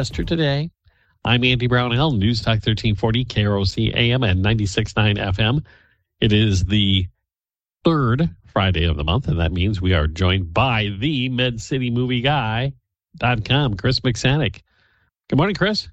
Rochester today. I'm Andy Brownell, News Talk 1340, KROC AM and 96.9 FM. It is the third Friday of the month, and that means we are joined by the Med City Movie Guy.com, Chris McSanick. Good morning, Chris.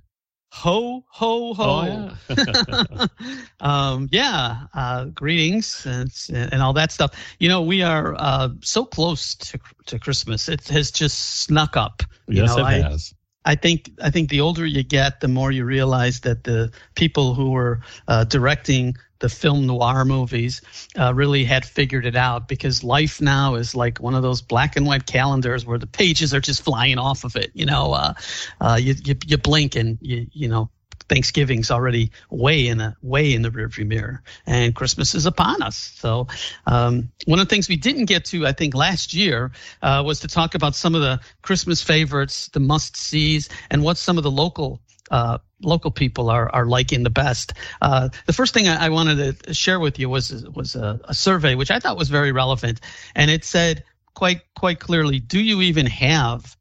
Ho, ho, ho. Oh, yeah. um, yeah uh, greetings and, and all that stuff. You know, we are uh, so close to, to Christmas. It has just snuck up. You yes, know, it I, has. I think I think the older you get, the more you realize that the people who were uh, directing the film noir movies uh, really had figured it out because life now is like one of those black and white calendars where the pages are just flying off of it. You know, uh, uh, you, you you blink and you you know Thanksgiving's already way in the way in the rearview mirror, and Christmas is upon us. So, um, one of the things we didn't get to, I think, last year uh, was to talk about some of the Christmas favorites, the must sees, and what some of the local uh, local people are are liking the best. Uh, the first thing I, I, wanted to share with you was was a, a survey which I thought was very relevant, and it said quite quite clearly, do you even have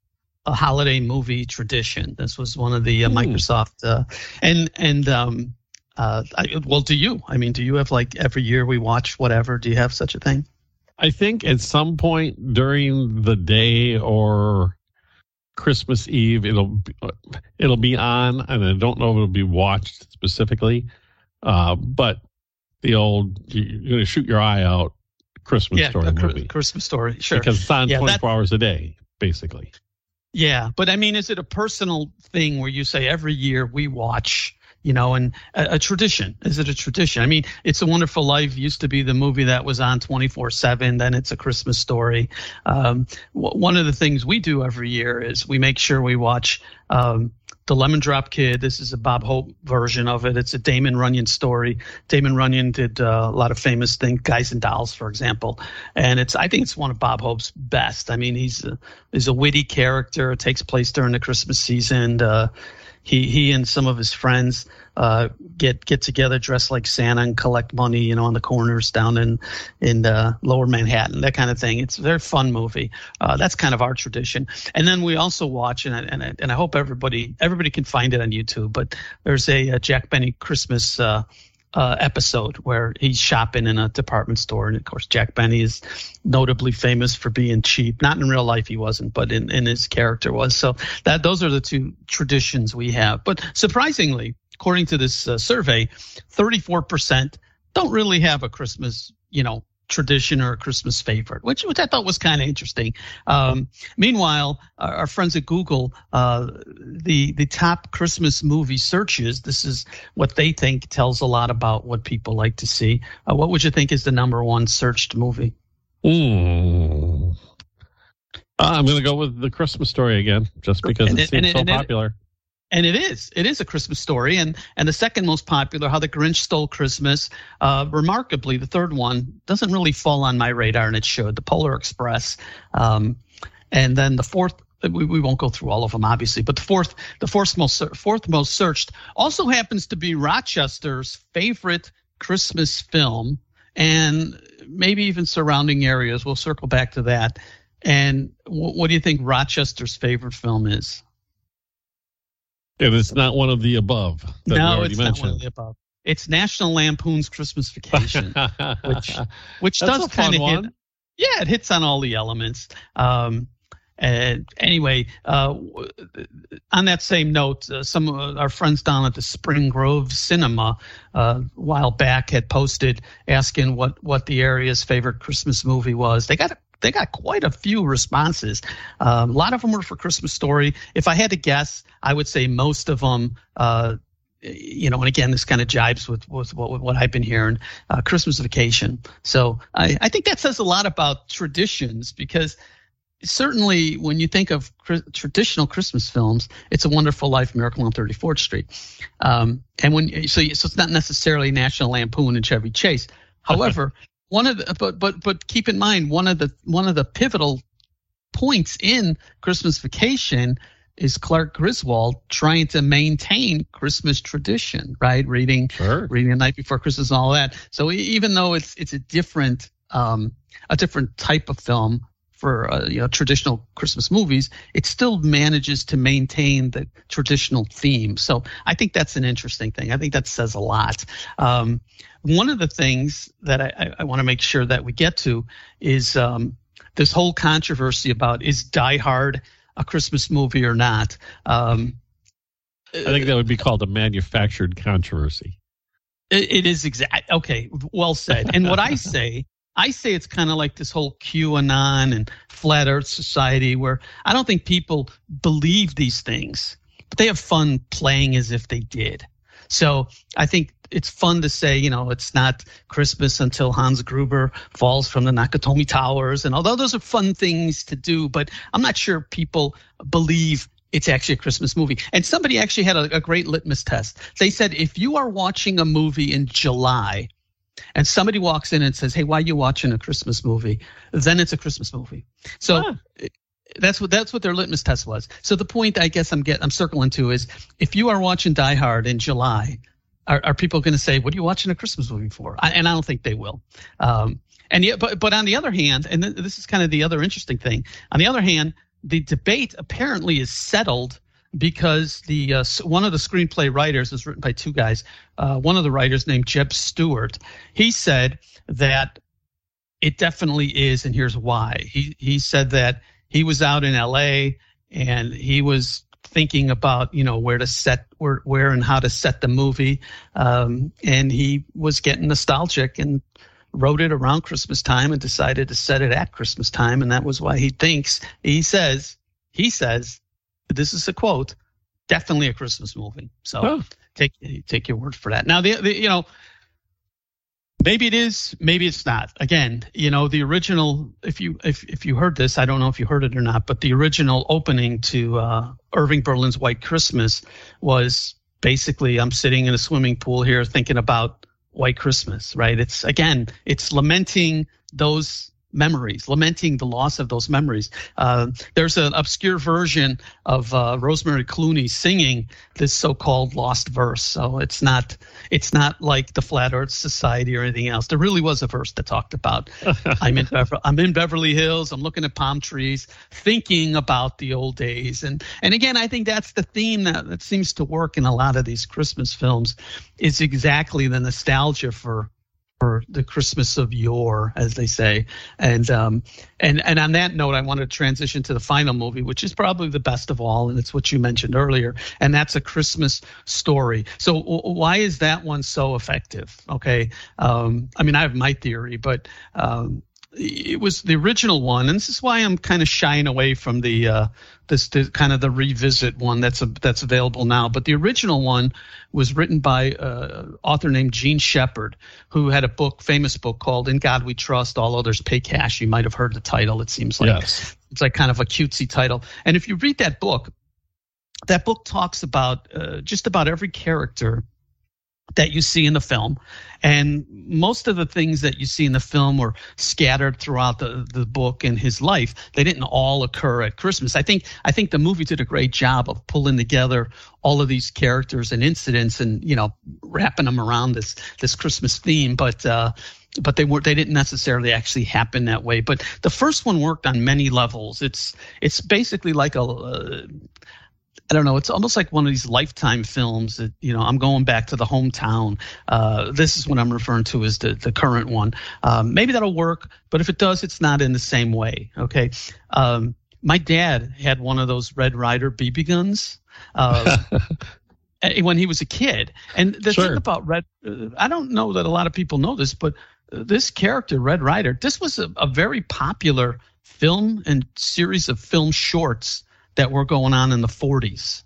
a holiday movie tradition. This was one of the uh, Microsoft uh, and and um, uh, I, well, do you? I mean, do you have like every year we watch whatever? Do you have such a thing? I think at some point during the day or Christmas Eve, it'll be, it'll be on, and I don't know if it'll be watched specifically, uh, but the old you're going to shoot your eye out Christmas yeah, story movie. Christmas story, sure, because it's on yeah, 24 that, hours a day, basically. Yeah, but I mean, is it a personal thing where you say every year we watch, you know, and a, a tradition? Is it a tradition? I mean, It's a Wonderful Life used to be the movie that was on 24 7, then it's a Christmas story. Um, w- one of the things we do every year is we make sure we watch um, the Lemon Drop Kid. This is a Bob Hope version of it. It's a Damon Runyon story. Damon Runyon did uh, a lot of famous things, Guys and Dolls, for example, and it's I think it's one of Bob Hope's best. I mean, he's a, he's a witty character. It takes place during the Christmas season. Uh, he he and some of his friends uh, get get together, dress like Santa, and collect money, you know, on the corners down in in uh, Lower Manhattan, that kind of thing. It's a very fun movie. Uh, that's kind of our tradition. And then we also watch, and I, and I, and I hope everybody everybody can find it on YouTube. But there's a, a Jack Benny Christmas. Uh, episode where he's shopping in a department store. And of course, Jack Benny is notably famous for being cheap. Not in real life, he wasn't, but in, in his character was. So that those are the two traditions we have. But surprisingly, according to this uh, survey, 34% don't really have a Christmas, you know, tradition or a Christmas favorite, which which I thought was kind of interesting. Um, meanwhile, our, our, friends at Google, uh, the the top Christmas movie searches. This is what they think tells a lot about what people like to see. Uh, what would you think is the number one searched movie? Mm. I'm going to go with the Christmas story again, just because and it, it seems so popular. And it is. It is a Christmas story. And and the second most popular, How the Grinch Stole Christmas, uh, remarkably, the third one doesn't really fall on my radar, and it should. The Polar Express. Um, and then the fourth, we, we won't go through all of them, obviously, but the fourth, the fourth most fourth most searched also happens to be Rochester's favorite Christmas film, and maybe even surrounding areas. We'll circle back to that. And what do you think Rochester's favorite film is? And it's not one of the above. no, it's mentioned. not one of the above. It's National Lampoon's Christmas Vacation, which which That's does kind of hit. Yeah, it hits on all the elements. Um, and anyway, uh, on that same note, uh, some of our friends down at the Spring Grove Cinema uh, a while back had posted asking what what the area's favorite Christmas movie was. They got they got quite a few responses. Um, a lot of them were for Christmas Story. If I had to guess, I would say most of them. Uh, you know, and again, this kind of jibes with, with, what, what I've been hearing. Uh, Christmas Vacation. So I, I think that says a lot about traditions because certainly when you think of cr- traditional Christmas films, it's a Wonderful Life, Miracle on 34th Street, um, and when so so it's not necessarily National Lampoon and Chevy Chase. However, one of the but but but keep in mind one of the one of the pivotal points in Christmas Vacation is Clark Griswold trying to maintain Christmas tradition, right? Reading sure. reading the night before Christmas and all that. So even though it's it's a different um, a different type of film for uh, you know traditional Christmas movies, it still manages to maintain the traditional theme. So I think that's an interesting thing. I think that says a lot. Um, one of the things that I, I want to make sure that we get to is um, this whole controversy about is Die Hard a Christmas movie or not. Um, I think that would be called a manufactured controversy. it, it is exact. Okay, well said. And what I say, I say it's kind of like this whole QAnon and flat Earth society, where I don't think people believe these things, but they have fun playing as if they did. So I think it's fun to say, you know, it's not Christmas until Hans Gruber falls from the Nakatomi Towers. And although those are fun things to do, but I'm not sure people believe it's actually a Christmas movie. And somebody actually had a, a great litmus test. They said if you are watching a movie in July and somebody walks in and says, Hey, why are you watching a Christmas movie? Then it's a Christmas movie. So huh. that's what that's what their litmus test was. So the point I guess I'm get I'm circling to is if you are watching Die Hard in July, are, are people going to say, "What are you watching a Christmas movie for?" I, and I don't think they will. Um, and yet, but but on the other hand, and th- this is kind of the other interesting thing. On the other hand, the debate apparently is settled because the uh, one of the screenplay writers is written by two guys. Uh, one of the writers named Jeb Stuart. He said that it definitely is, and here's why. He he said that he was out in L.A. and he was thinking about you know where to set where where and how to set the movie um, and he was getting nostalgic and wrote it around christmas time and decided to set it at christmas time and that was why he thinks he says he says this is a quote definitely a christmas movie. So oh. take take your word for that. Now the, the you know maybe it is maybe it's not. Again you know the original if you if, if you heard this i don't know if you heard it or not but the original opening to uh, irving berlin's white christmas was basically i'm sitting in a swimming pool here thinking about white christmas right? It's again it's lamenting those memories, lamenting the loss of those memories. Uh, there's an obscure version of uh, Rosemary Clooney singing this so-called lost verse. So it's not it's not like the Flat Earth Society or anything else. There really was a verse that talked about I'm in Bever- I'm in Beverly Hills. I'm looking at palm trees, thinking about the old days. And and again, I think that's the theme that, that seems to work in a lot of these Christmas films. Is exactly the nostalgia for for the Christmas of yore, as they say. And um, and and on that note, I want to transition to the final movie, which is probably the best of all, and it's what you mentioned earlier, and that's a Christmas story. So w- why is that one so effective? Okay, um, I mean I have my theory, but um, it was the original one, and this is why I'm kind of shying away from the uh, this the, kind of the revisit one that's a, that's available now. But the original one was written by an uh, author named Jean Shepherd, who had a book, famous book called "In God We Trust." All others pay cash. You might have heard the title. It seems like yes. it's like kind of a cutesy title. And if you read that book, that book talks about uh, just about every character that you see in the film. And most of the things that you see in the film were scattered throughout the, the book and his life. They didn't all occur at Christmas. I think I think the movie did a great job of pulling together all of these characters and incidents and, you know, wrapping them around this this Christmas theme. But uh but they were they didn't necessarily actually happen that way. But the first one worked on many levels. It's it's basically like a uh, I don't know. It's almost like one of these lifetime films that, you know, I'm going back to the hometown. Uh, this is what I'm referring to as the, the current one. Um, maybe that'll work, but if it does, it's not in the same way. Okay. Um, my dad had one of those Red Ryder BB guns. Uh, when he was a kid. And the sure. thing about Red, uh, I don't know that a lot of people know this, but uh, this character, Red Ryder, this was a, a, very popular film and series of film shorts that were going on in the 40s.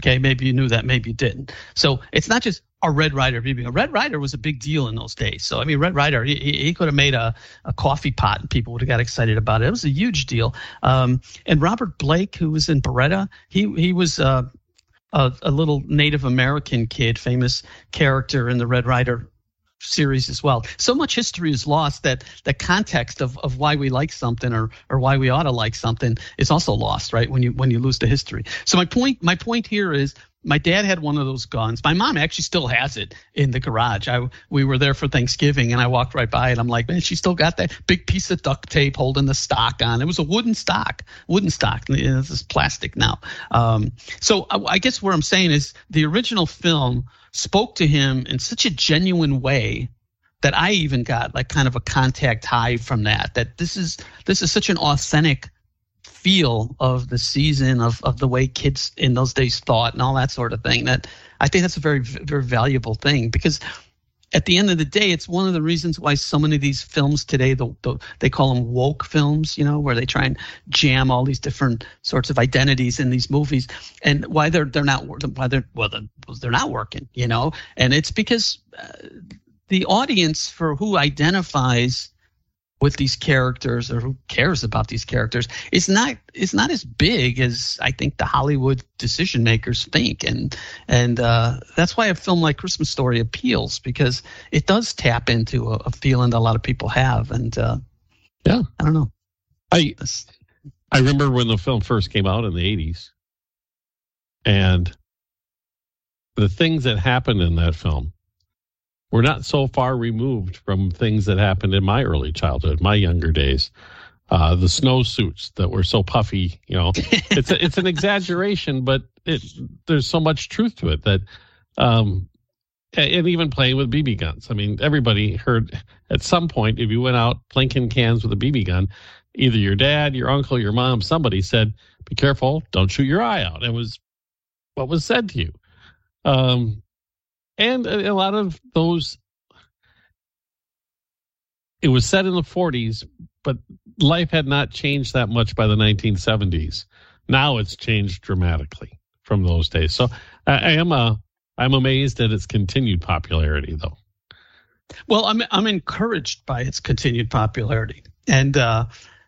Okay, maybe you knew that, maybe you didn't. So it's not just a Red Rider Ryder A Red Ryder was a big deal in those days. So I mean, Red Ryder, he, he could have made a, a coffee pot and people would have got excited about it. It was a huge deal. Um, and Robert Blake, who was in Baretta, he he was uh, a, a little Native American kid, famous character in the Red Ryder series as well. So much history is lost that the context of, of why we like something or or why we ought to like something is also lost, right? When you when you lose the history. So my point my point here is my dad had one of those guns. My mom actually still has it in the garage. I we were there for Thanksgiving and I walked right by it. I'm like, man, she still got that big piece of duct tape holding the stock on. It was a wooden stock, wooden stock. This is plastic now. Um, so I, I guess what I'm saying is the original film spoke to him in such a genuine way that I even got like kind of a contact high from that. That this is this is such an authentic feel of the season of of the way kids in those days thought and all that sort of thing. That I think that's a very very valuable thing because at the end of the day, it's one of the reasons why so many of these films today, the, the, they call them woke films, you know, where they try and jam all these different sorts of identities in these movies, and why they're they're not why they're well they're not working, you know, and it's because uh, the audience for who identifies with these characters or who cares about these characters it's not is not as big as I think the Hollywood decision makers think, and and uh, that's why a film like Christmas Story appeals because it does tap into a, a feeling that a lot of people have, and uh, yeah, I don't know. I I remember when the film first came out in the '80s, and the things that happened in that film we're not so far removed from things that happened in my early childhood, my younger days. Uh, the snowsuits that were so puffy, you know, it's a, it's an exaggeration, but it, there's so much truth to it that, um, and even playing with BB guns. I mean, everybody heard at some point if you went out plinking cans with a BB gun, either your dad, your uncle, your mom, somebody said, "Be careful, don't shoot your eye out." It was what was said to you. Um, and a, lot of those it was set in the 40s but life had not changed that much by the 1970s now it's changed dramatically from those days. So i, I am a uh, i'm amazed at its continued popularity though. Well i'm i'm encouraged by its continued popularity. And uh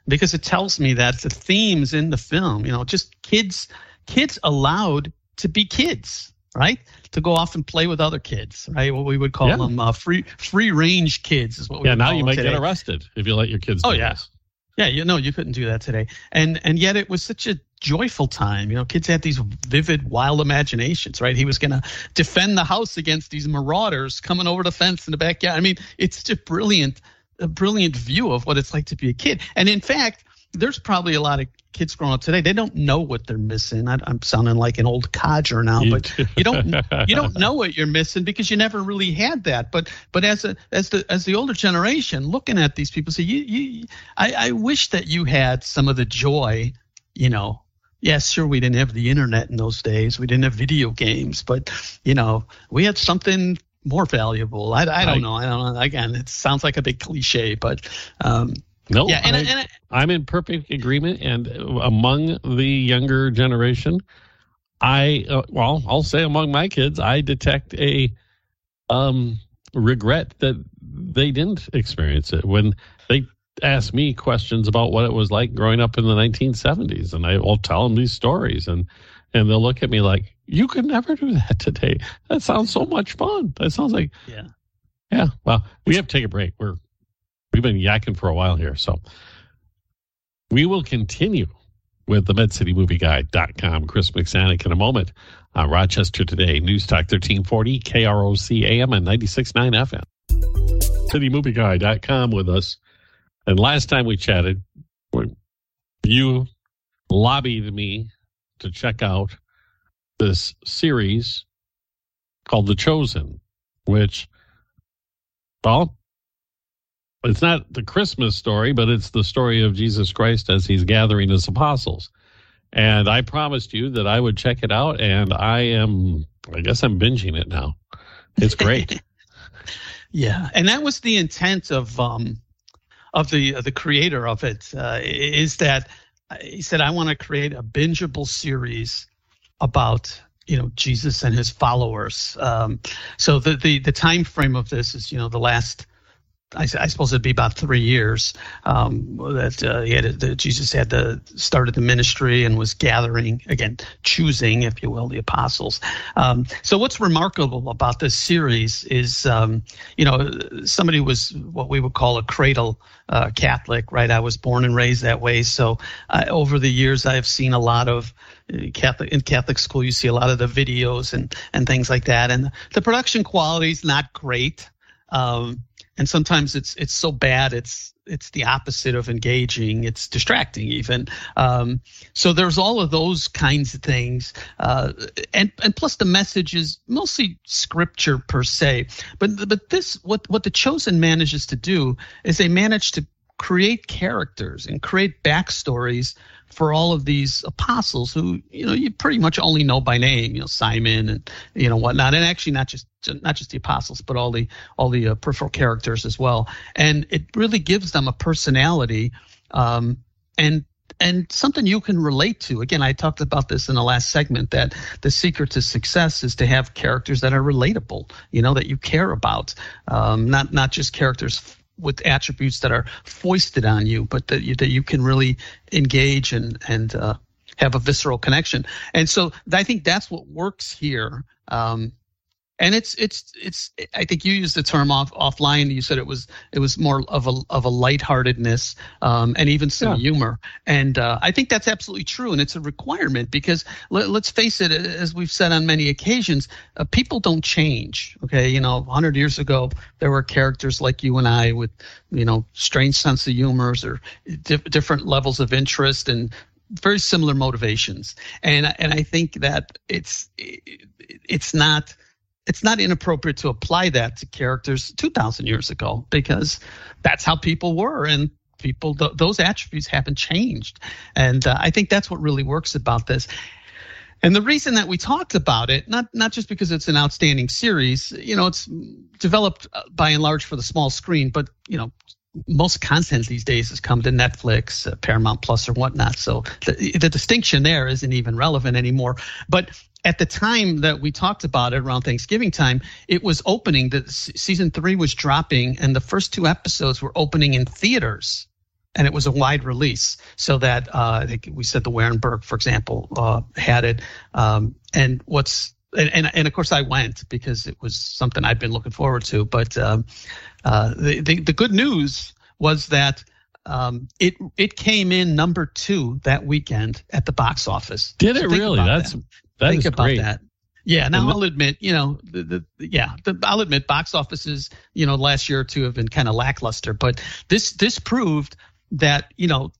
because it tells me that the themes in the film you know just kids kids allowed to be kids right? To go off and play with other kids, right? What we would call yeah. them uh, free free range kids is what we Yeah, now you might today. get arrested if you let your kids Oh yeah. This. Yeah, you know, you couldn't do that today. And and yet it was such a joyful time. You know, kids had these vivid, wild imaginations, right? He was going to defend the house against these marauders coming over the fence in the backyard. I mean, it's just brilliant, a brilliant view of what it's like to be a kid. And in fact, there's probably a lot of kids growing up today they don't know what they're missing. I, am sounding like an old codger now but you don't you don't know what you're missing because you never really had that. But but as a as the as the older generation looking at these people say you you I, I wish that you had some of the joy you know. Yes sure we didn't have the internet in those days. We didn't have video games but you know we had something more valuable. I, I don't know. I don't know. Again it sounds like a big cliche but um no, yeah, and, I, and I, am in perfect agreement. And among the younger generation, I uh, well, I'll say among my kids, I detect a um, regret that they didn't experience it when they ask me questions about what it was like growing up in the 1970s, and I will tell them these stories, and and they'll look at me like, "You could never do that today. That sounds so much fun. That sounds like yeah, yeah." Well, we have to take a break. We're We've been yakking for a while here. So we will continue with the MedCityMovieGuide.com. Chris McSanick in a moment on Rochester Today. News Talk 1340, KROC AM and 96.9 FM. CityMovieGuide.com with us. And last time we chatted, you lobbied me to check out this series called The Chosen, which, well, it's not the Christmas story, but it's the story of Jesus Christ as he's gathering his apostles. And I promised you that I would check it out, and I am, I guess I'm binging it now. It's great. yeah, and that was the intent of um of the uh, the creator of it uh, is that uh, he said I want to create a bingeable series about you know Jesus and his followers. Um, so the the the time frame of this is you know the last I, I, suppose it'd be about three years um, that uh, he had that Jesus had the, started the ministry and was gathering again, choosing, if you will, the apostles. Um, so what's remarkable about this series is, um, you know, somebody was what we would call a cradle uh, Catholic, right? I was born and raised that way. So uh, over the years, I have seen a lot of uh, Catholic in Catholic school. You see a lot of the videos and and things like that, and the production quality is not great. Um, and sometimes it's it's so bad it's it's the opposite of engaging it's distracting even. Um, so there's all of those kinds of things uh, and and plus the message is mostly scripture per se. But but this what what the chosen manages to do is they manage to create characters and create backstories for all of these apostles who you know you pretty much only know by name you know simon and you know whatnot and actually not just not just the apostles but all the all the uh, peripheral characters as well and it really gives them a personality um, and and something you can relate to. Again, I talked about this in the last segment that the secret to success is to have characters that are relatable, you know, that you care about, um, not not just characters with attributes that are foisted on you, but that you, that you can really engage and and uh, have a visceral connection. And so I think that's what works here. Um, and it's it's it's I think you used the term off offline. You said it was it was more of a of a lightheartedness um, and even some yeah. humor. And uh, I think that's absolutely true, and it's a requirement because let, us face it, as we've said on many occasions, uh, people don't change. Okay, you know, 100 years ago there were characters like you and I with you know strange sense of humors or di- different levels of interest and very similar motivations. And and I think that it's it's not it's not inappropriate to apply that to characters 2000 years ago because that's how people were and people th- those attributes haven't changed. And uh, i think that's what really works about this. And the reason that we talked about it not not just because it's an outstanding series you know it's developed uh, by and large for the small screen but you know most content these days has come to Netflix, uh, Paramount Plus, or whatnot. So the, the distinction there isn't even relevant anymore. But at the time that we talked about it around Thanksgiving time, it was opening. The season three was dropping, and the first two episodes were opening in theaters, and it was a wide release. So that uh, I think we said the Wehrenberg, for example, uh, had it. Um, and what's and, and, and of course I went because it was something I'd been looking forward to. But um, uh, the, the the good news was that um, it it came in number two that weekend at the box office. Did it really? That's that. that think about great. that. Yeah, now I'll admit, you know, the, the yeah, the, I'll admit box offices, you know, last year or two have been kind of lackluster, but this this proved that you know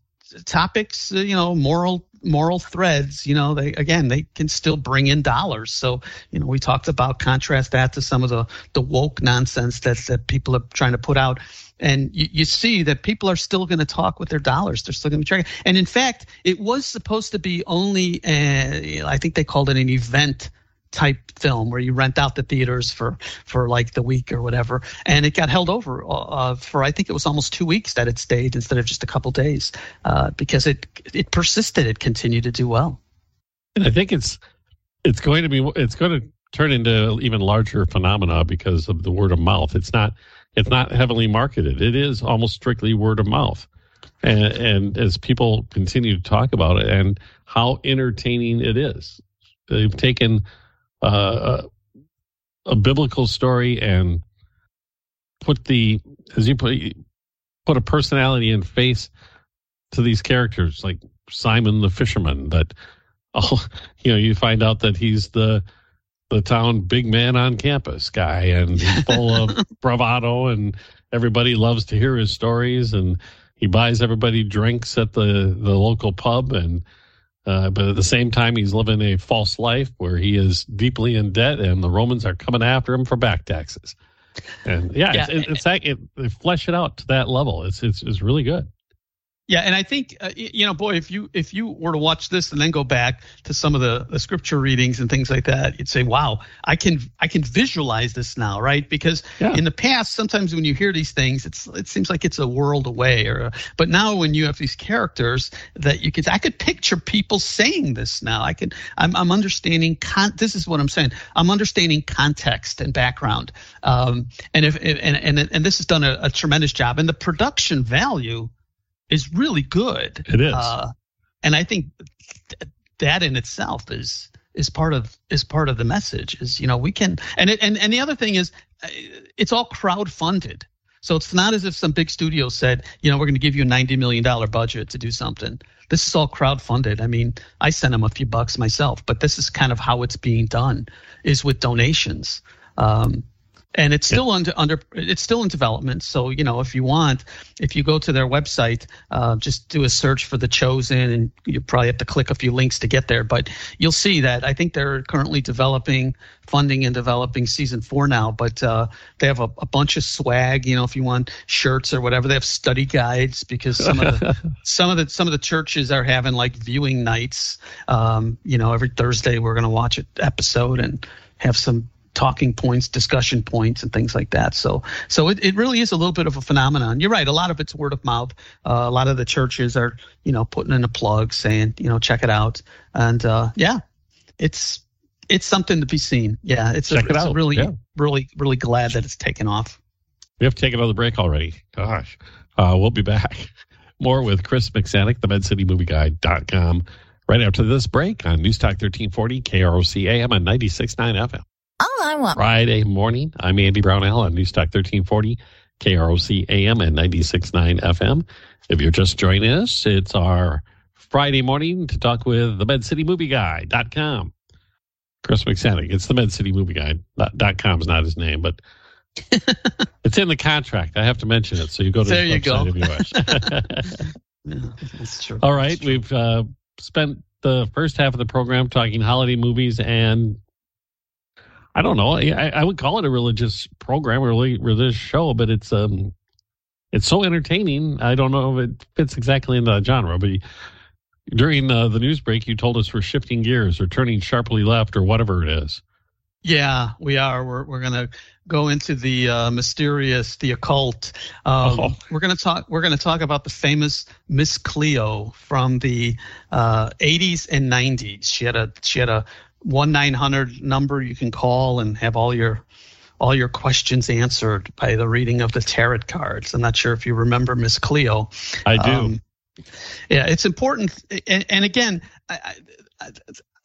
topics, uh, you know, moral moral threads, you know, they again they can still bring in dollars. So, you know, we talked about contrast that to some of the the woke nonsense that that people are trying to put out. And you, you see that people are still going to talk with their dollars. They're still going to be trying. And in fact, it was supposed to be only, a, I think they called it an event type film where you rent out the theaters for for like the week or whatever. And it got held over uh, for i think it was almost two weeks that it stayed instead of just a couple days uh, because it it persisted. It continued to do well. And i think it's it's going to be it's going to turn into even larger phenomena because of the word of mouth. It's not it's not heavily marketed. It is almost strictly word of mouth. And, and as people continue to talk about it and how entertaining it is. They've taken uh, a biblical story and put the as you put put a personality and face to these characters like Simon the fisherman that oh you know you find out that he's the the town big man on campus guy and he's full of bravado and everybody loves to hear his stories and he buys everybody drinks at the the local pub and uh, but at the same time, he's living a false life where he is deeply in debt, and the Romans are coming after him for back taxes. And yeah, yeah. It's, it's, it's it, they flesh it out to that level. It's, it's it's really good. Yeah, and I think uh, you know, boy, if you if you were to watch this and then go back to some of the, the scripture readings and things like that, you'd say, "Wow, I can I can visualize this now, right?" Because yeah. in the past, sometimes when you hear these things, it's it seems like it's a world away, or but now when you have these characters that you could, I could picture people saying this now. I can, I'm I'm understanding. Con, this is what I'm saying. I'm understanding context and background, um, and if and and and this has done a, a tremendous job, and the production value is really good. It is. Uh, and I think th- that in itself is is part of is part of the message is you know we can and it, and and the other thing is uh, it's all crowd funded so it's not as if some big studio said you know we're going to give you a 90 million dollar budget to do something this is all crowd funded i mean i sent them a few bucks myself but this is kind of how it's being done is with donations um, and it's still under under it's still in development. So you know if you want if you go to their website uh, just do a search for the chosen and you probably have to click a few links to get there. But you'll see that i think they're currently developing funding and developing season four now. But uh, they have a, a, bunch of swag you know if you want shirts or whatever. They have study guides because some of the some of the some of the churches are having like viewing nights. Um, you know every thursday we're going to watch an episode and have some talking points, discussion points, and things like that. So, so it, it really is a little bit of a phenomenon. You're right. A lot of it's word of mouth. Uh, a lot of the churches are, you know, putting in a plug saying, you know, check it out. And uh, yeah, it's it's something to be seen. Yeah, it's, check a, it it's really, yeah. really, really glad that it's taken off. We have to take another break already. Gosh, uh, we'll be back. More with Chris McSanek, the MedCityMovieGuide.com, right after this break on News Talk 1340 KROC AM and 96.9 FM. All I want. Friday morning. I'm Andy Brownell on Newstalk 1340, KROC AM and 96.9 FM. If you're just joining us, it's our Friday morning to talk with the MedCityMovieGuide.com. Chris McSanek. It's the MedCityMovieGuide.com is not his name, but it's in the contract. I have to mention it, so you go to there you go. if yeah, that's true. All right, that's true. we've uh, spent the first half of the program talking holiday movies and I don't know. I, I would call it a religious program, a really religious show, but it's um, it's so entertaining. I don't know if it fits exactly in the genre, but during uh, the news break, you told us we're shifting gears or turning sharply left or whatever it is. Yeah, we are. We're we're gonna go into the uh, mysterious, the occult. Um, oh. We're gonna talk. We're gonna talk about the famous Miss Cleo from the uh, 80s and 90s. She had a she had a one nine hundred number you can call and have all your all your questions answered by the reading of the tarot cards. I'm not sure if you remember Miss Cleo. I do. Um, yeah, it's important. And, and again, I, I,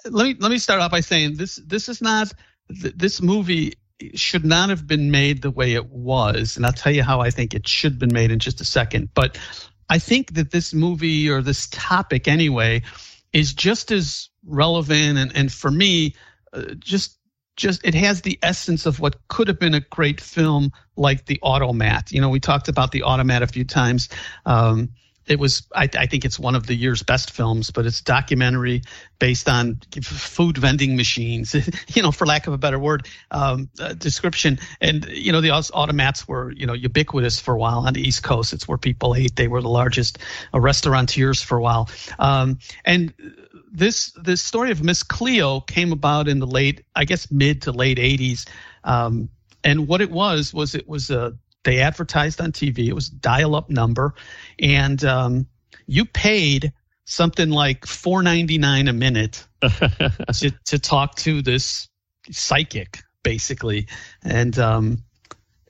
let me let me start off by saying this this is not this movie should not have been made the way it was, and I'll tell you how I think it should have been made in just a second. But I think that this movie or this topic anyway is just as relevant and, and for me uh, just just it has the essence of what could have been a great film like the automat. You know we talked about the automat a few times. Um, it was I, I, think it's one of the year's best films but it's documentary based on food vending machines you know for lack of a better word um, uh, description. And you know the automats were you know ubiquitous for a while on the east coast. It's where people ate. They were the largest uh, restaurateurs for a while. Um, and this this story of Miss Cleo came about in the late, I guess, mid to late '80s, um, and what it was was it was a they advertised on TV. It was dial-up number, and um, you paid something like four ninety nine a minute to to talk to this psychic, basically, and. Um,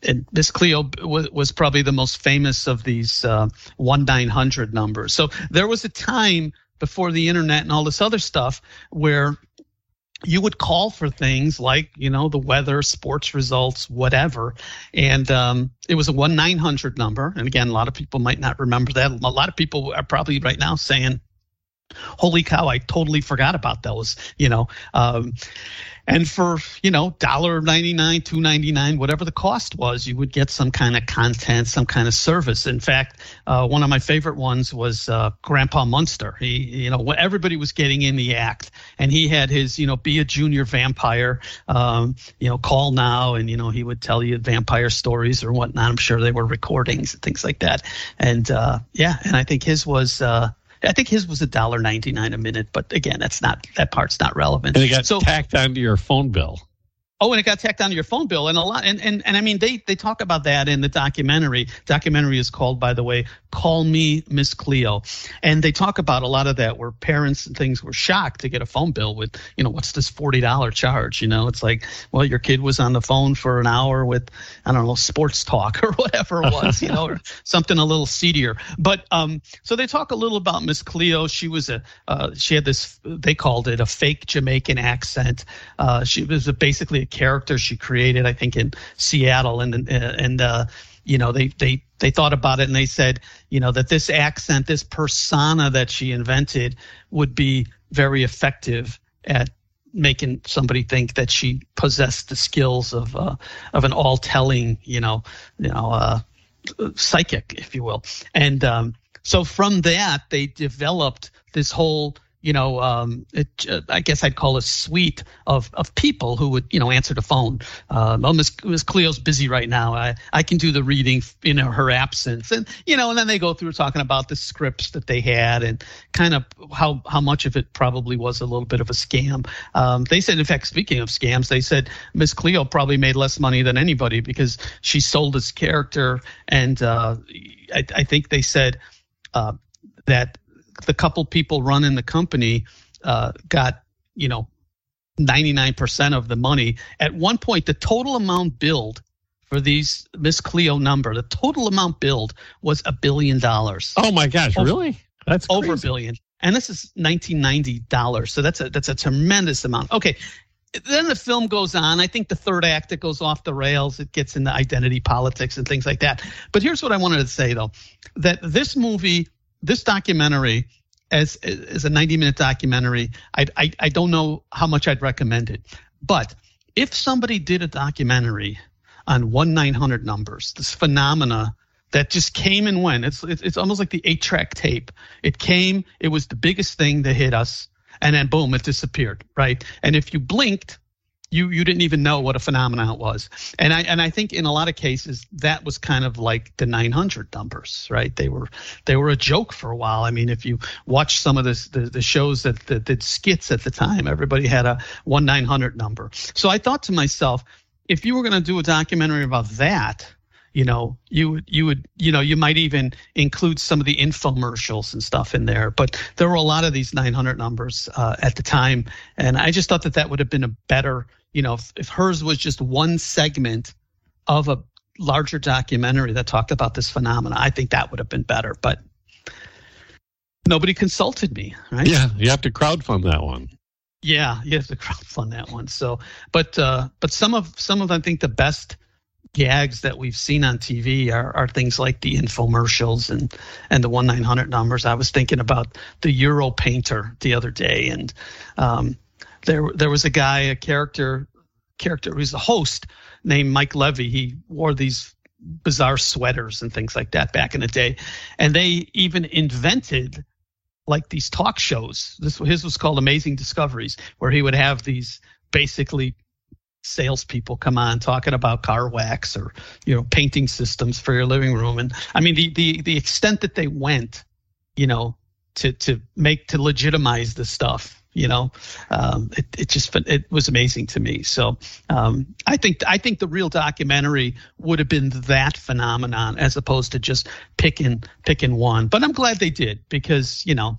and Miss Cleo was, was probably the most famous of these uh, one nine hundred numbers. So there was a time before the internet and all this other stuff where you would call for things like you know the weather sports results whatever. And um, it was a 1-900 number. And again a lot of people might not remember that. A lot of people are probably right now saying holy cow i totally forgot about those you know um, and for you know dollar 99 299 whatever the cost was you would get some kind of content some kind of service. In fact uh, one of my favorite ones was uh, grandpa munster. He you know everybody was getting in the act and he had his you know be a junior vampire um, you know call now and you know he would tell you vampire stories or whatnot. I'm sure they were recordings and things like that. And uh, yeah and i think his was uh, I think his was a dollar ninety nine a minute, but again, that's not that part's not relevant. And it got so, tacked onto your phone bill. Oh, and it got tacked onto your phone bill, and a lot, and and and I mean, they they talk about that in the documentary. Documentary is called, by the way, "Call Me Miss Cleo," and they talk about a lot of that where parents and things were shocked to get a phone bill with, you know, what's this forty dollar charge? You know, it's like, well, your kid was on the phone for an hour with, I don't know, sports talk or whatever it was, you know, or something a little seedier. But um, so they talk a little about Miss Cleo. She was a, uh, she had this, they called it a fake Jamaican accent. Uh, she was basically a, character she created, I think, in Seattle, and and uh, you know they they they thought about it and they said, you know, that this accent, this persona that she invented, would be very effective at making somebody think that she possessed the skills of uh, of an all telling, you know, you know, uh, psychic, if you will, and um, so from that they developed this whole you know, um, it, uh, I guess I'd call a suite of, of people who would, you know, answer the phone. Uh, well, Miss, Miss Cleo's busy right now. I, I can do the reading in her absence. And, you know, and then they go through talking about the scripts that they had and kind of how, how much of it probably was a little bit of a scam. Um, they said, in fact, speaking of scams, they said Miss Cleo probably made less money than anybody because she sold this character. And uh, I, I think they said uh, that the couple people running the company uh, got you know 99% of the money. At one point, the total amount billed for these Miss Cleo number, the total amount billed was a billion dollars. Oh my gosh, over, really? That's crazy. over a billion. And this is 1990 dollars. So that's a that's a tremendous amount. Okay. Then the film goes on. I think the third act it goes off the rails. It gets into identity politics and things like that. But here's what I wanted to say though, that this movie this documentary as as a 90 minute documentary, I, I I don't know how much I'd recommend it, but if somebody did a documentary on one nine hundred numbers, this phenomena that just came and went. It's, it's it's almost like the eight track tape. It came, it was the biggest thing that hit us, and then boom, it disappeared, right? And if you blinked, you you didn't even know what a phenomenon it was. And i and i think in a lot of cases that was kind of like the 900 numbers right? They were they were a joke for a while. I mean if you watch some of this, the, the shows that, that did skits at the time everybody had a 1 900 number. So i thought to myself if you were going to do a documentary about that you know you would you would you know you might even include some of the infomercials and stuff in there but there were a lot of these 900 numbers uh, at the time. And i just thought that that would have been a better you know if, if hers was just one segment of a larger documentary that talked about this phenomena i think that would have been better but nobody consulted me right? Yeah you have to crowdfund that one. Yeah you have to crowdfund that one so but uh but some of some of i think the best gags that we've seen on TV are, are things like the infomercials and and the one nine hundred numbers. I was thinking about the Euro Painter the other day, and um, there there was a guy, a character character who's the host named Mike Levey. He wore these bizarre sweaters and things like that back in the day, and they even invented like these talk shows. This his was called Amazing Discoveries, where he would have these basically salespeople come on talking about car wax or you know painting systems for your living room. And i mean the the the extent that they went you know to to make to legitimize the stuff you know um, it, it just it was amazing to me. So um, i think i think the real documentary would have been that phenomenon as opposed to just picking picking one. But i'm glad they did because you know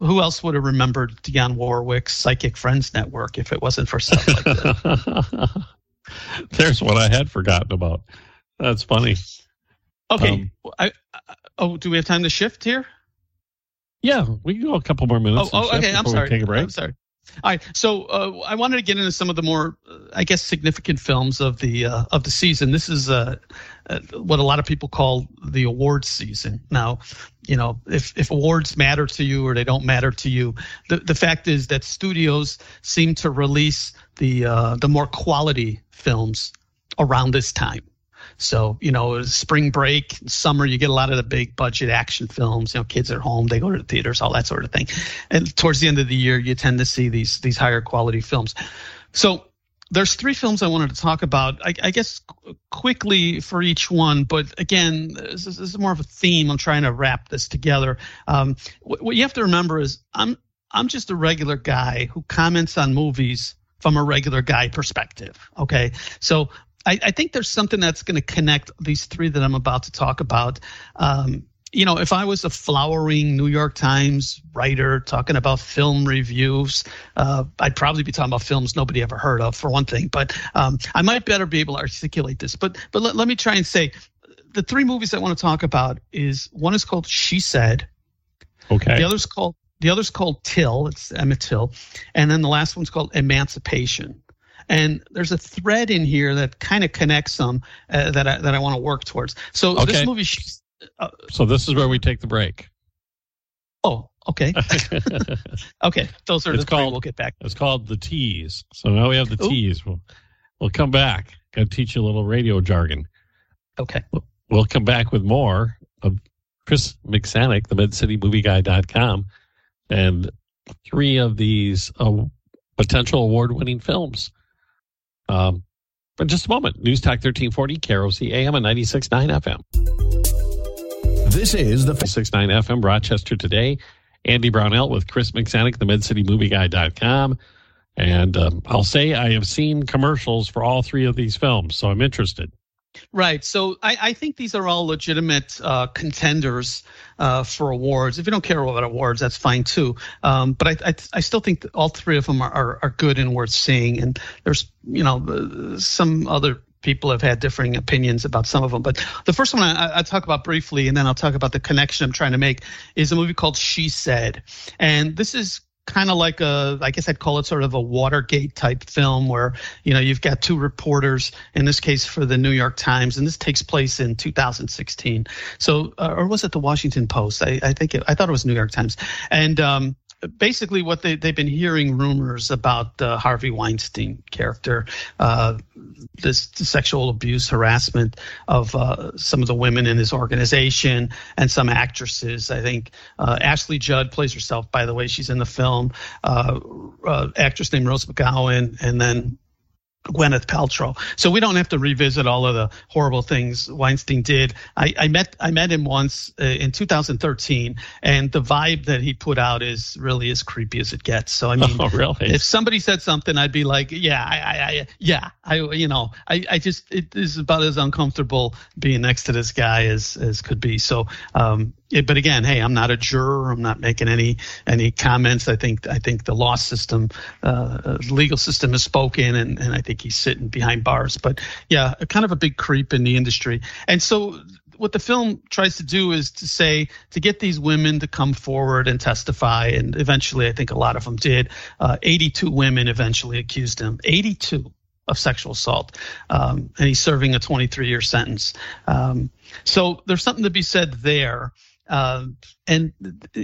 who else would have remembered Dionne Warwick's Psychic Friends Network if it wasn't for stuff like that? There's what I had forgotten about. That's funny. Okay. Um, I, I, oh, do we have time to shift here? Yeah, we can go a couple more minutes. Oh, oh okay. I'm sorry. Take a break. I'm sorry. All right. So uh, I wanted to get into some of the more, I guess, significant films of the uh, of the season. This is uh, uh, what a lot of people call the awards season. Now, you know, if if awards matter to you or they don't matter to you, the the fact is that studios seem to release the uh, the more quality films around this time. So, you know, spring break, summer, you get a lot of the big budget action films. You know, kids are home, they go to the theaters, all that sort of thing. And towards the end of the year, you tend to see these these higher quality films. So there's three films I wanted to talk about. I, I guess quickly for each one, but again, this is, this is, more of a theme. I'm trying to wrap this together. Um, what, what you have to remember is I'm I'm just a regular guy who comments on movies from a regular guy perspective. Okay, so I, I think there's something that's going to connect these three that I'm about to talk about. Um, you know, if I was a flowering New York Times writer talking about film reviews, uh, I'd probably be talking about films nobody ever heard of, for one thing. But um, I might better be able to articulate this. But but let, let me try and say, the three movies I want to talk about is one is called She Said. Okay. The other's called the other's called Till. It's Emmett Till, and then the last one's called Emancipation. And there's a thread in here that kind of connects them uh, that I, that I want to work towards. So okay. this movie. Uh, so this is where we take the break. Oh, okay. okay, those are it's the called, We'll get back. It's called the tease. So now we have the Ooh. tease. We'll we'll come back. Got to teach you a little radio jargon. Okay. We'll come back with more of Chris McSanick, the MidCityMovieGuy.com, and three of these uh, potential award-winning films. Um, in just a moment, News Talk 1340, KROC AM and 96.9 FM. This is the 69 FM Rochester today. Andy Brownell with Chris McSanick, the MedCityMovieGuy.com. And um, I'll say I have seen commercials for all three of these films, so I'm interested. Right. So I, I, think these are all legitimate uh, contenders uh, for awards. If you don't care about awards, that's fine too. Um, but I, I, I, still think all three of them are, are, are, good and worth seeing. And there's, you know, some other people have had differing opinions about some of them. But the first one I, I talk about briefly, and then I'll talk about the connection I'm trying to make, is a movie called She Said. And this is kind of like a i guess i'd call it sort of a watergate type film where you know you've got two reporters in this case for the new york times and this takes place in 2016 so uh, or was it the washington post? I, I think it, i thought it was new york times. And um, basically what they, they've been hearing rumors about the Harvey Weinstein character, uh, this sexual abuse, harassment of uh, some of the women in his organization and some actresses. I think uh, Ashley Judd plays herself, by the way. She's in the film. Uh, uh, actress named Rose McGowan, and then Gwyneth Paltrow. So we don't have to revisit all of the horrible things Weinstein did. I, I met I met him once uh, in 2013, and the vibe that he put out is really as creepy as it gets. So I mean, oh, really? if somebody said something, I'd be like, yeah, I, I, I yeah, I, you know, I, I just it is about as uncomfortable being next to this guy as as could be. So um, but again, hey, I'm not a juror. I'm not making any any comments. I think I think the law system, uh, legal system has spoken, and, and I think he's sitting behind bars. But yeah, kind of a big creep in the industry. And so what the film tries to do is to say to get these women to come forward and testify, and eventually, I think a lot of them did. Uh, 82 women eventually accused him. 82 of sexual assault, um, and he's serving a 23 year sentence. Um, so there's something to be said there. Uh, and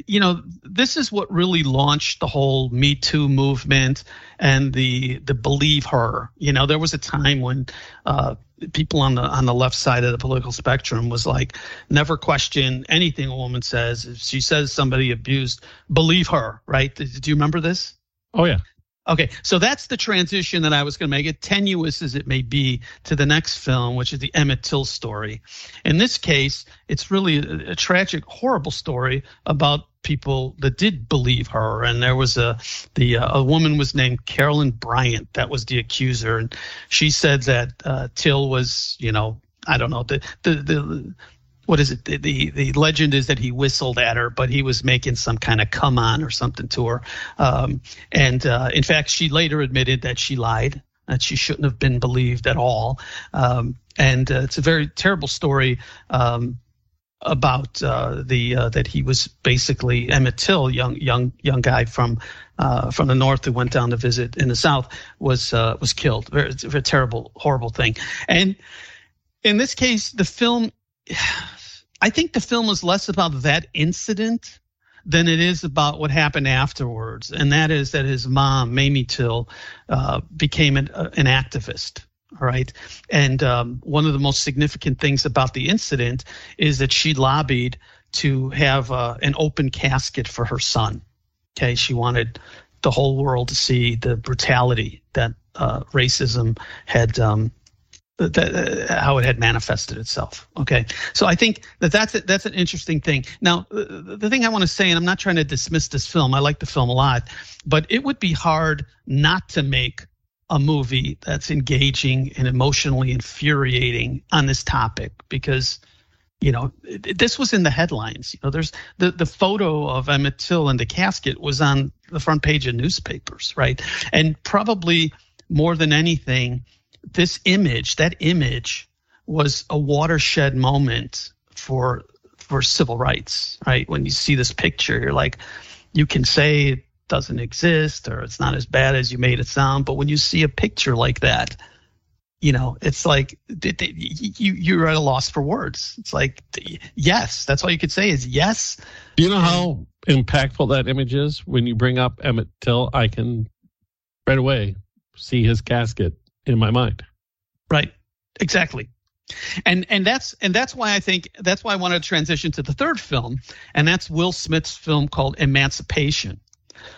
you know this is what really launched the whole Me Too movement and the the believe her. You know there was a time when uh, people on the on the left side of the political spectrum was like never question anything a woman says. If she says somebody abused, believe her. Right? Do you remember this? Oh yeah. Okay, so that's the transition that I was going to make it, tenuous as it may be, to the next film, which is the Emmett Till story. In this case, it's really a, a tragic, horrible story about people that did believe her. And there was a the uh, a woman was named Carolyn Bryant that was the accuser, and she said that uh, Till was, you know, I don't know the the the what is it? The, the, the legend is that he whistled at her, but he was making some kind of come on or something to her. Um, and uh, in fact, she later admitted that she lied, that she shouldn't have been believed at all. Um, and uh, it's a very terrible story. Um, about uh, the uh, that he was basically Emmett Till, young young young guy from uh, from the north who went down to visit in the south, was uh, was killed. Very, very terrible, horrible thing. And in this case, the film, I think the film is less about that incident than it is about what happened afterwards, and that is that his mom, Mamie Till, uh, became an, uh, an activist all right. And um, one of the most significant things about the incident is that she lobbied to have uh, an open casket for her son. Okay. She wanted the whole world to see the brutality that uh, racism had. Um, uh, how it had manifested itself. Okay, so I think that that's a, that's an interesting thing. Now, the, the thing I want to say, and I'm not trying to dismiss this film. I like the film a lot, but it would be hard not to make a movie that's engaging and emotionally infuriating on this topic because you know this was in the headlines you know there's the the photo of Emmett Till in the casket was on the front page of newspapers right and probably more than anything this image that image was a watershed moment for for civil rights right when you see this picture you're like you can say it doesn't exist or it's not as bad as you made it sound. But when you see a picture like that, you know, it's like you you're at a loss for words. It's like yes, that's all you could say is yes. Do you know how impactful that image is? When you bring up Emmett Till, I can right away see his casket in my mind. Right. Exactly. And and that's and that's why I think that's why I wanted to transition to the third film, and that's Will Smith's film called Emancipation.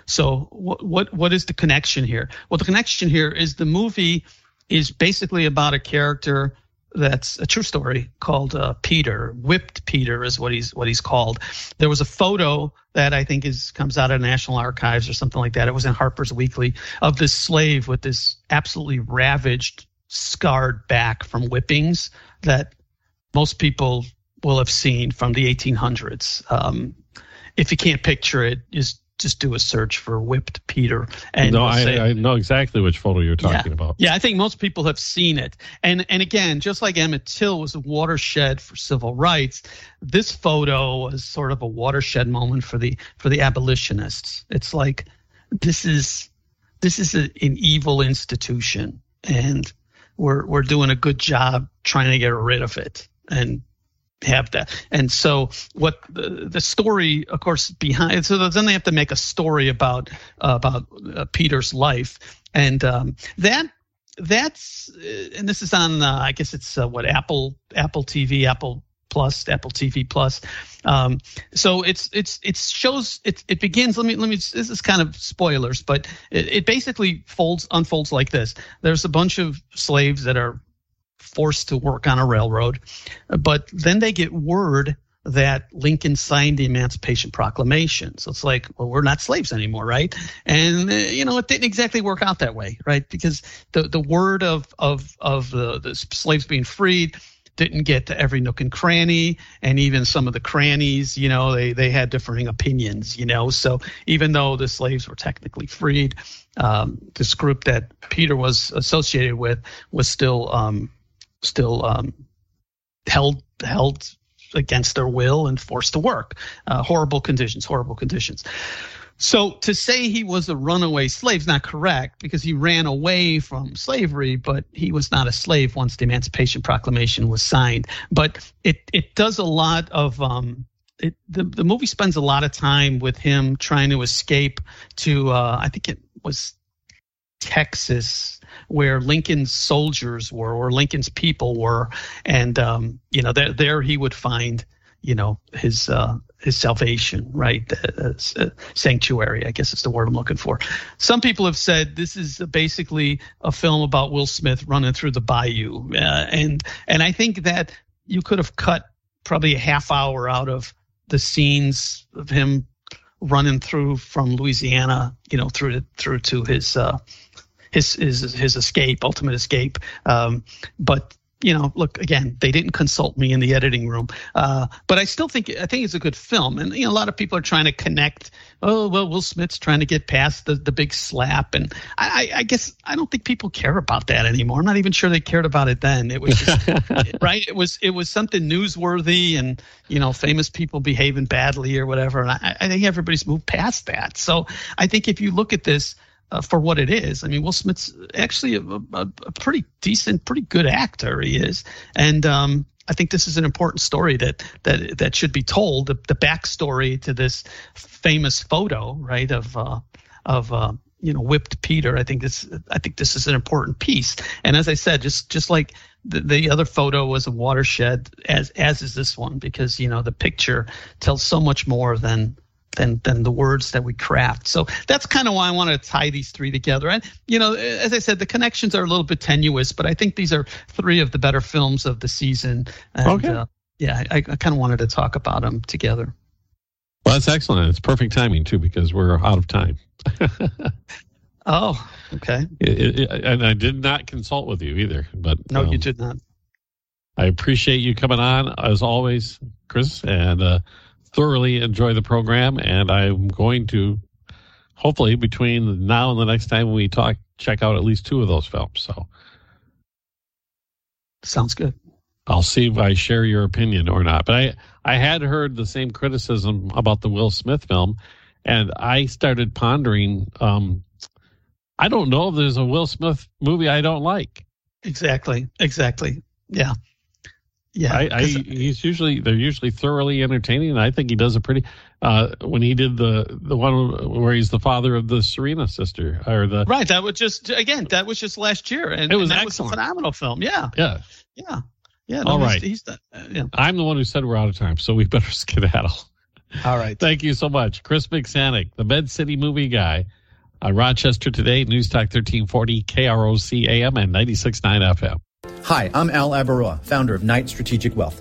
So what what what is the connection here? Well, the connection here is the movie is basically about a character that's a true story called uh, Peter. Whipped Peter is what he's what he's called. There was a photo that I think is comes out of National Archives or something like that. It was in Harper's Weekly of this slave with this absolutely ravaged, scarred back from whippings that most people will have seen from the 1800s. Um, if you can't picture it, just just do a search for whipped Peter. And no, I, say, I, know exactly which photo you're talking yeah, about. Yeah, I think most people have seen it. And and again, just like Emmett Till was a watershed for civil rights, this photo was sort of a watershed moment for the for the abolitionists. It's like this is this is a, an evil institution, and we're we're doing a good job trying to get rid of it. And have that. And so what the, the story, of course, behind so then they have to make a story about uh, about uh, Peter's life, and um, that that's uh, and this is on uh, I guess it's uh, what Apple Apple TV Apple Plus Apple TV Plus. Um, so it's it's it shows it it begins. Let me let me. This is kind of spoilers, but it, it basically folds unfolds like this. There's a bunch of slaves that are forced to work on a railroad. But then they get word that Lincoln signed the Emancipation Proclamation. So it's like, well, we're not slaves anymore, right? And uh, you know, it didn't exactly work out that way, right? Because the the word of of of the, the slaves being freed didn't get to every nook and cranny, and even some of the crannies, you know, they they had differing opinions, you know. So even though the slaves were technically freed, um, this group that Peter was associated with was still um, still um, held held against their will and forced to work. Uh, horrible conditions, horrible conditions. So to say he was a runaway slave is not correct because he ran away from slavery, but he was not a slave once the Emancipation Proclamation was signed. But it it does a lot of um, it, the the movie spends a lot of time with him trying to escape to uh, I think it was Texas where Lincoln's soldiers were or Lincoln's people were, and um, you know there there he would find you know his uh, his salvation, right? Uh, uh, sanctuary, I guess is the word I'm looking for. Some people have said this is basically a film about Will Smith running through the bayou, uh, and and I think that you could have cut probably a half hour out of the scenes of him running through from Louisiana, you know, through to, through to his uh, his his his escape, ultimate escape. Um, but you know, look again, they didn't consult me in the editing room, uh, but I still think I think it's a good film, and you know, a lot of people are trying to connect. Oh well, Will Smith's trying to get past the the big slap, and I, I guess I don't think people care about that anymore. I'm not even sure they cared about it then. It was just, right. It was it was something newsworthy, and you know, famous people behaving badly or whatever. And I, I think everybody's moved past that. So I think if you look at this uh, for what it is. I mean, Will Smith's actually a, a, a, pretty decent, pretty good actor. He is, and um, I think this is an important story that that that should be told. The, the backstory to this famous photo, right, of uh, of uh, you know whipped Peter. I think this I think this is an important piece. And as I said, just just like the, the other photo was a watershed, as as is this one, because you know the picture tells so much more than than than the words that we craft. So that's kind of why I want to tie these three together. And you know, as I said, the connections are a little bit tenuous, but I think these are three of the better films of the season. And, okay. Uh, yeah, I, I kind of wanted to talk about them together. Well, that's excellent. It's perfect timing too because we're out of time. oh, okay. It, it, and I did not consult with you either, but no, um, you did not. I appreciate you coming on as always, Chris, and uh, thoroughly enjoy the program, and I'm going to hopefully between now and the next time we talk, check out at least two of those films. So sounds good. I'll see if I share your opinion or not. But I I had heard the same criticism about the Will Smith film, and I started pondering. Um, I don't know if there's a Will Smith movie I don't like. Exactly. Exactly. Yeah. Yeah, I, I, he's usually they're usually thoroughly entertaining, and I think he does a pretty. Uh, when he did the the one where he's the father of the Serena sister, or the right, that was just again that was just last year, and it was and that excellent. was a phenomenal film. Yeah, yeah, yeah, yeah. No, All right, he's, he's the, uh, yeah. I'm the one who said we're out of time, so we better skedaddle. All right, thank you so much, Chris McSanich, the Med City movie guy. On Rochester Today, News Talk 1340, KROC AM and 96.9 FM. Hi, I'm Al Abaroa, founder of Knight Strategic Wealth.